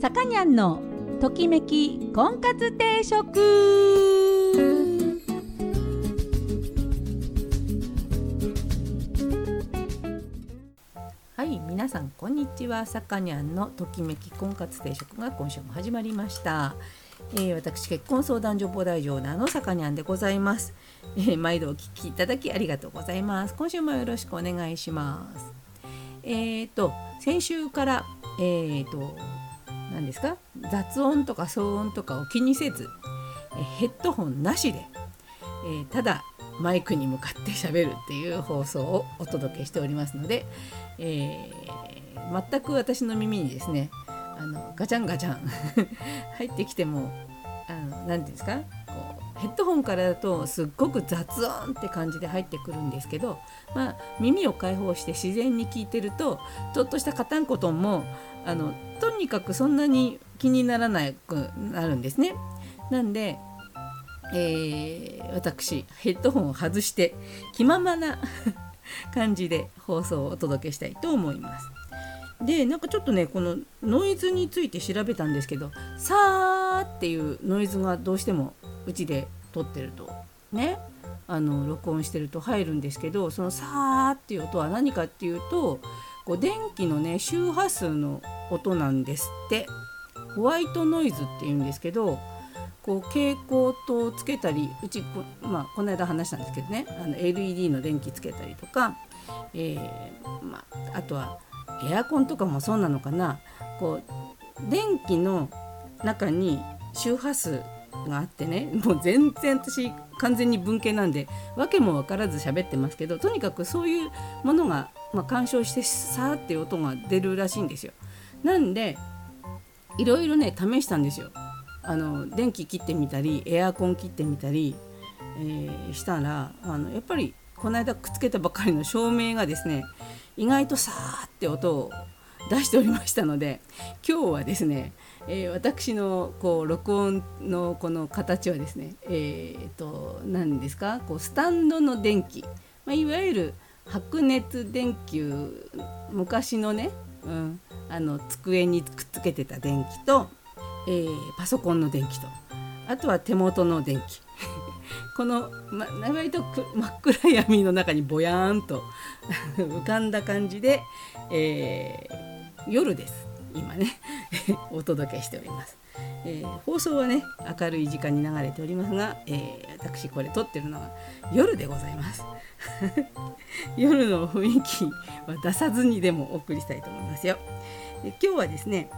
さかにゃんのときめき婚活定食。はい皆さんこんにちは。さかにゃんのときめき婚活定食が今週も始まりました。えー、私結婚相談所母大オーナーのさかにゃんでございます、えー、毎度お聞きいただきありがとうございます。今週もよろしくお願いします。えっ、ー、と先週からえっ、と何ですか？雑音とか騒音とかを気にせず、ヘッドホンなしで、えただマイクに向かってしゃべるっていう放送をお届けしておりますので、えー、全く私の耳にですねあのガチャンガチャン 入ってきても何て言うんですか？ヘッドホンからだとすっごく雑音って感じで入ってくるんですけど、まあ、耳を開放して自然に聞いてるとちょっとしたカタンコトンもあのとにかくそんなに気にならなくなるんですね。なんで、えー、私ヘッドホンを外して気ままな感じで放送をお届けしたいと思います。でなんかちょっとねこのノイズについて調べたんですけど「さー」っていうノイズがどうしてもうちで撮ってるとねあの録音してると入るんですけどその「さー」っていう音は何かっていうとこう電気のね周波数の音なんですって。ホワイトノイズっていうんですけどこう蛍光灯をつけたりうちこ,、まあ、この間話したんですけどねあの LED の電気つけたりとか、えーまあ、あとはエアコンとかもそうなのかなこう電気の中に周波数があってねもう全然私完全に文系なんで訳も分からず喋ってますけどとにかくそういうものが、まあ、干渉してさーって音が出るらしいんですよ。なんでいろいろね試したんですよ。あの電気切ってみたりエアコン切ってみたり、えー、したらあのやっぱりこの間くっつけたばかりの照明がですね意外とさーって音を出しておりましたので今日はですね、えー、私のこう録音のこの形はですねえー、と何ですか？こうスタンドの電気、まあ、いわゆる白熱電球昔のね、うん、あの机にくっつけてた電気と、えー、パソコンの電気とあとは手元の電気。この、ま、割と真っ暗闇の中にぼやーんと 浮かんだ感じで、えー、夜です。今ね お届けしております、えー、放送はね明るい時間に流れておりますが、えー、私これ撮ってるのは夜でございます。夜の雰囲気は出さずにでもお送りしたいと思いますよ。で今日はですね、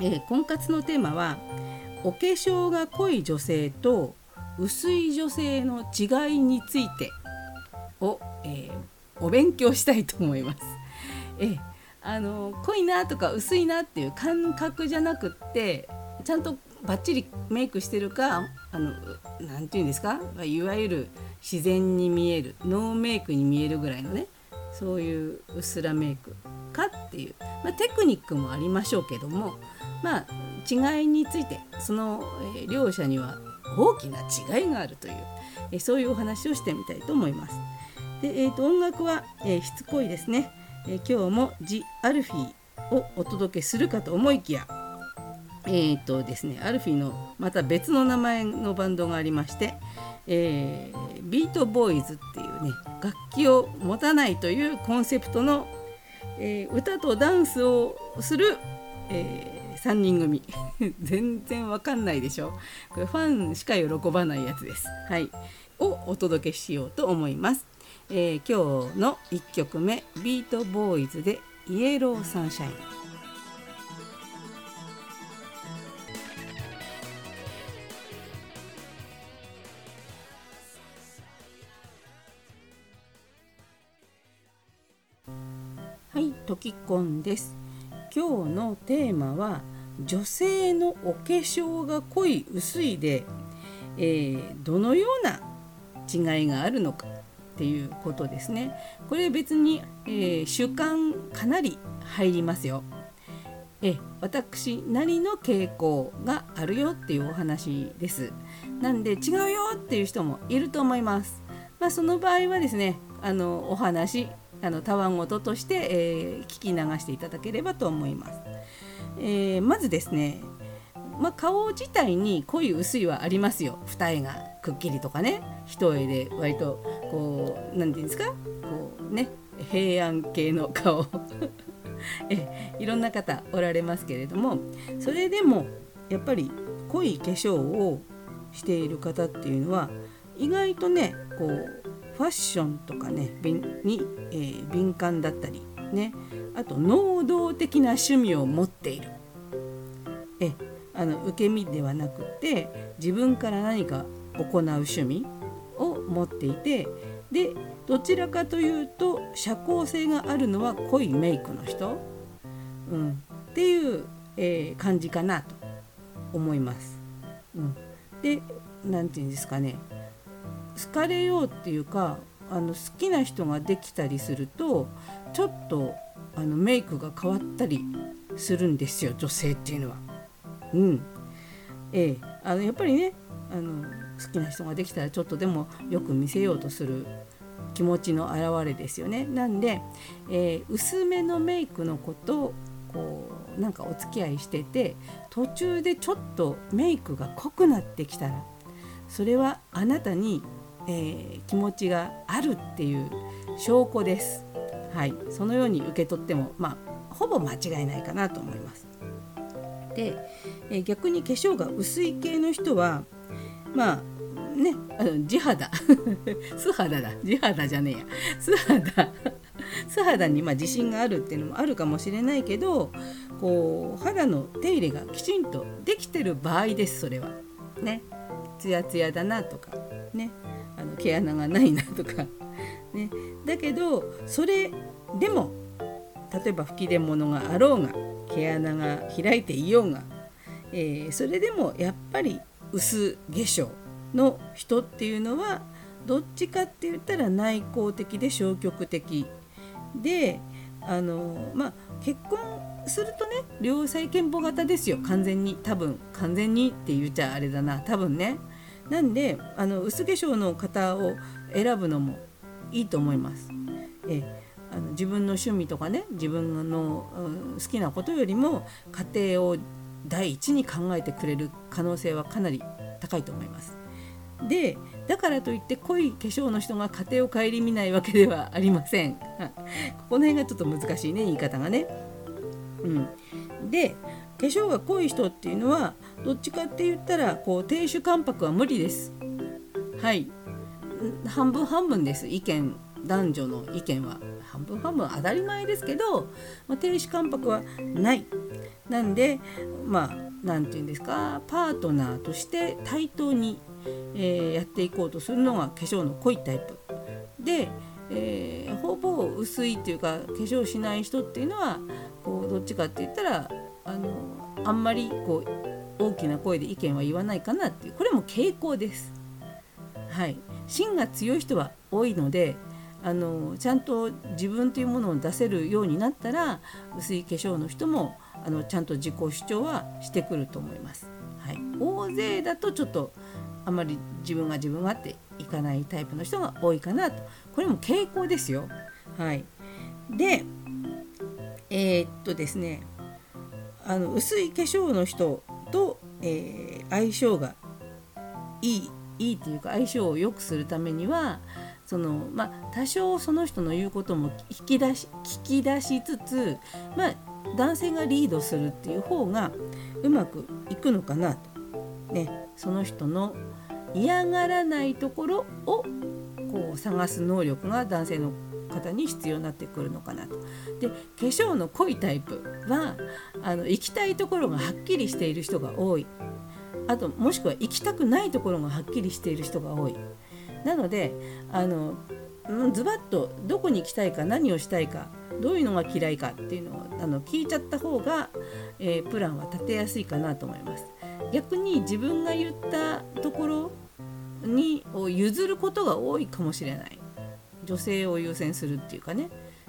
えー、婚活のテーマはお化粧が濃い女性と薄い女性の違いについてを、えー、お勉強したいと思います。えあの濃いなとか薄いなっていう感覚じゃなくってちゃんとバッチリメイクしてるかあのなて言うんですかいわゆる自然に見えるノーメイクに見えるぐらいのねそういううっすらメイクかっていう、まあ、テクニックもありましょうけどもまあ違いについてその、えー、両者には大きな違いがあるという、えそういうお話をしてみたいと思います。で、えーと、音楽は、えー、しつこいですね、えー、今日も「ジ・アルフィー」をお届けするかと思いきやえーとですね、アルフィーのまた別の名前のバンドがありまして、えー、ビートボーイズっていうね楽器を持たないというコンセプトの、えー、歌とダンスをする、え3人組。全然わかんないでしょ。これファンしか喜ばないやつです。はい。をお届けしようと思います、えー、今日の1曲目。ビートボーイズでイエローサンシャイン。はい、トキコンです。今日のテーマは女性のお化粧が濃い薄いで、えー、どのような違いがあるのかっていうことですね。これ別に、えー、主観かなり入りますよ。え私なりの傾向があるよっていうお話です。なんで違うよっていう人もいると思います。まあ、その場合はですねあのお話あのたわごととして、えー、聞き流していただければと思います。えー、まずですね、まあ、顔自体に濃い薄いはありますよ。二重がくっきりとかね。一重で割とこう何て言うんですか？こうね平安系の顔。えいろんな方おられますけれども。それでもやっぱり濃い化粧をしている方っていうのは意外とねこうファッションとかねに、えー、敏感だったりね。あと能動的な趣味を持っている。えあの受け身ではなくて自分から何か行う趣味を持っていてでどちらかというと社交性があるのは濃いメイクの人、うん、っていう、えー、感じかなと思います。うん、で何て言うんですかね。好かれようっていうかあの好きな人ができたりするとちょっとあのメイクが変わったりするんですよ女性っていうのは。うんええ、あのやっぱりねあの好きな人ができたらちょっとでもよく見せようとする気持ちの表れですよね。なんで、えー、薄めのメイクの子とこうなんかお付き合いしてて途中でちょっとメイクが濃くなってきたらそれはあなたに、えー、気持ちがあるっていう証拠です。はい、そのように受け取ってもまあほぼ間違いないかなと思います。で、えー、逆に化粧が薄い系の人はまあねあの地肌。素肌だ。地肌じゃねえや。素肌。素肌にま自信があるっていうのもあるかもしれないけどこう肌の手入れがきちんとできてる場合ですそれは。ね。ツヤツヤだなとか。ね。毛穴がないなとか、ね、だけどそれでも例えば吹き出物があろうが毛穴が開いていようが、えー、それでもやっぱり薄化粧の人っていうのはどっちかって言ったら内向的で消極的。であのまあ結婚するとね良妻賢母型ですよ。完全に。多分完全にって言っちゃあれだな。多分ね。なんであの薄化粧の方を選ぶのもいいと思いますえあの自分の趣味とかね自分の、うん、好きなことよりも家庭を第一に考えてくれる可能性はかなり高いと思いますでだからといって濃い化粧の人が家庭を顧みないわけではありません。ここの辺がちょっと難しいね言い方がね。うん、で化粧が濃い人っていうのはどっちかって言ったらこう亭主関白は無理です。はい。半分半分です。意見男女の意見は。半分半分当たり前ですけど、まあ、亭主関白はない。なんでまあ何て言うんですかパートナーとして対等にえー、やっていこうとするのが化粧の濃いタイプ。で、えー、ほぼ薄いっていうか化粧しない人っていうのはこうどっちかって言ったらあのあんまりこう大きな声で意見は言わないかなっていうこれも傾向です。はい、芯が強い人は多いのであのちゃんと自分というものを出せるようになったら薄い化粧の人もあのちゃんと自己主張はしてくると思います。はい、大勢だとちょっとあまり自分が自分はっていかないタイプの人が多いかなとこれも傾向ですよ。はい、でえー、っとですねあの薄い化粧の人と、えー、相性がいいいいっていうか相性を良くするためにはそのまあ多少その人の言うことも引き出し聞き出しつつまあ男性がリードするっていう方がうまくいくのかなと。ね、その人の嫌がらないところをこう探す能力が男性の方に必要になってくるのかなと。で化粧の濃いタイプはあの行きたいところがはっきりしている人が多いあともしくは行きたくないところがはっきりしている人が多い。なのであのズバッとどこに行きたいか何をしたいかどういうのが嫌いかっていうのをあの聞いちゃった方が、えー、プランは立てやすいかなと思います。逆に自分が言ったところにを譲ることが多いかもしれない女性を優先するっていうかね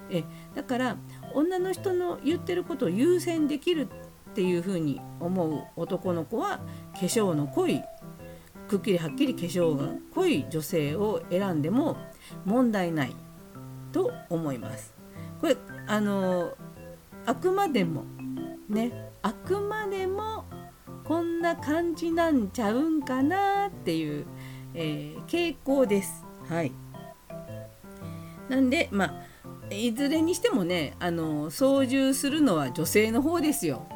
えだから女の人の言ってることを優先できるっていうふうに思う男の子は化粧の濃いくっきりはっきり化粧が濃い女性を選んでも問題ないと思います。これあのあくまでもねあくまでもこんな感じなんちゃうんかなっていう、えー、傾向です。はい、なんでまあいずれにしてもねあの操縦するのは女性の方ですよ。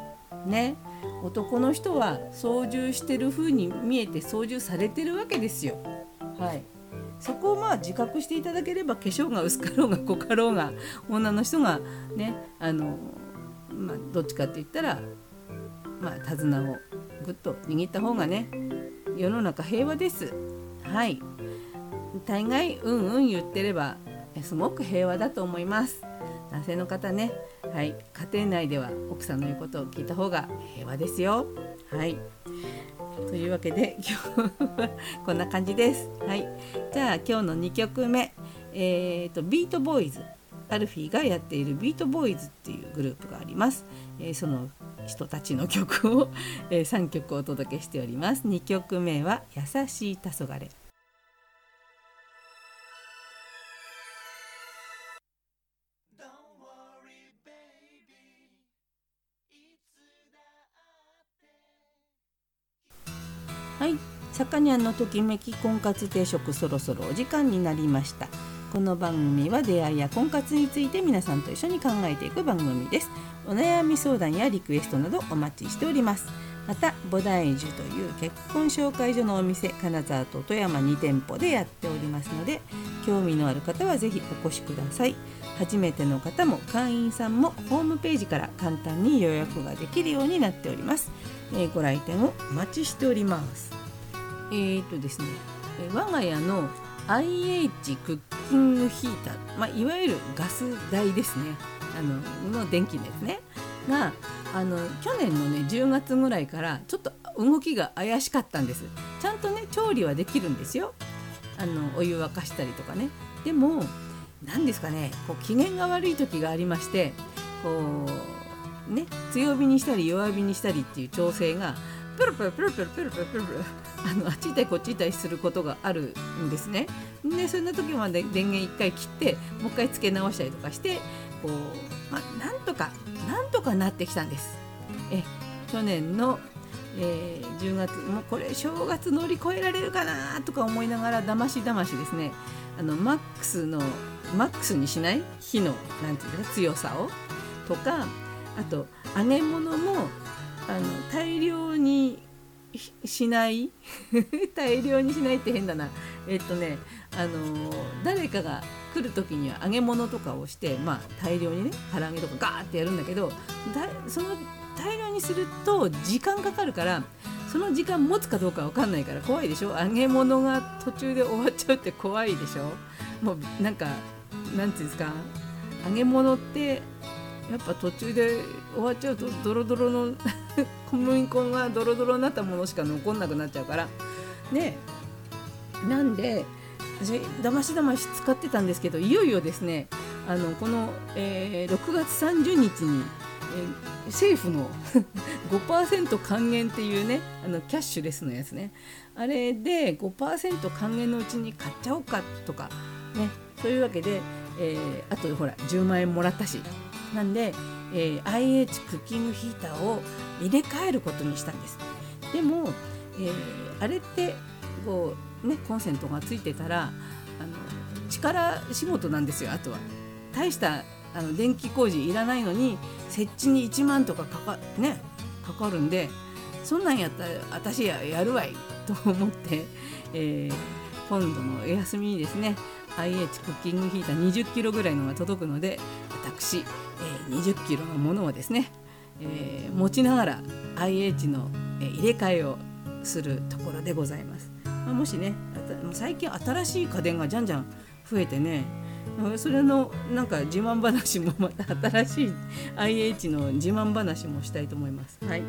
ね男の人は操縦してる風に見えて操縦されてるわけですよ。はいそこをまあ自覚していただければ化粧が薄かろうが濃かろうが女の人がねあの、まあ、どっちかって言ったら、まあ、手綱をぐっと握った方がね世の中平和です。はい大概うんうん言ってればすごく平和だと思います。男性の方ね、はい、家庭内では奥さんの言うことを聞いた方が平和ですよ。はいというわけで 今日はこんな感じです。はい、じゃあ今日の2曲目、えーと、ビートボーイズアルフィーがやっているビートボーイズっていうグループがあります。えー、その人たちの曲を、えー、3曲お届けしております。2曲目は優しい黄昏はい。さかにゃんのときめき婚活定食そろそろお時間になりました。この番組は出会いや婚活について皆さんと一緒に考えていく番組です。お悩み相談やリクエストなどお待ちしております。また菩提樹という結婚紹介所のお店金沢と富山2店舗でやっておりますので興味のある方はぜひお越しください。初めての方も会員さんもホームページから簡単に予約ができるようになっております、えー、ご来店をお待ちしております。えー、とですねえ、我が家の IH クッキングヒーター、まあ、いわゆるガス台ですね。あのの電気ですね。があの去年のね10月ぐらいからちょっと動きが怪しかったんです。ちゃんとね調理はできるんですよ。あのお湯沸かしたりとかね。でも何ですかねこう機嫌が悪い時がありましてこうね強火にしたり弱火にしたりっていう調整がプルプルプルプルプルプルプルあのあっち行ったりこっち行ったりすることがあるんですね。でそんな時まで電源1回切ってもう1回付け直したりとかしてこう、まあ、なんとかなんとかなってきたんです。え去年の、えー、10月もうこれ正月乗り越えられるかなとか思いながらだましだましですねあのマックスのマックスにしない火のなんていうか強さをとかあと揚げ物もあの大量にしない？大量にしないって変だな。えっとねあの誰かが来る時には揚げ物とかをしてまあ大量にね唐揚げとかガーってやるんだけどその大量にすると時間かかるからその時間持つかどうか分かんないから怖いでしょ？揚げ物が途中で終わっちゃうって怖いでしょ？もうなんかなんていうんですか？揚げ物ってやっぱ途中で終わっちゃうとドロドロの 小麦粉がドロドロになったものしか残んなくなっちゃうから。ね。なんで私だましだまし使ってたんですけどいよいよですねあのこの、えー、6月30日に、えー、政府の 5%還元っていうねあのキャッシュレスのやつね。あれで5%還元のうちに買っちゃおうかとかね。そういうわけで、えー、あとほら10万円もらったし。なんで、えー、IH クッキングヒーターを入れ替えることにしたんです。でも、えー、あれってこうねコンセントがついてたらあの力仕事なんですよあとは。大したあの電気工事いらないのに設置に1万とかかか,、ね、かかるんでそんなんやったら私ややるわいと思って、えー、今度のお休みにですね IH クッキングヒーター20キロぐらいのが届くので私、えー、20キロのものをですね、えー、持ちながら IH の、え、入れ替えをするところでございます。まあ、もしね最近新しい家電がじゃんじゃん増えてねそれのなんか自慢話もまた新しい IH の自慢話もしたいと思います。はい、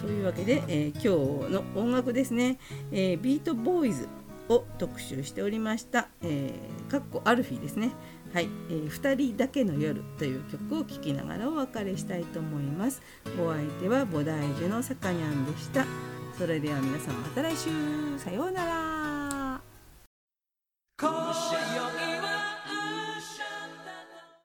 そういうわけで、えー、今日の音楽ですね、えー、ビートボーイズを特集しておりました、えー、かっこアルフィーですねはい、えー、2人だけの夜という曲を聴きながらお別れしたいと思います。お相手は菩提樹のさかにゃんでした。それでは皆さんまた来週。さようなら。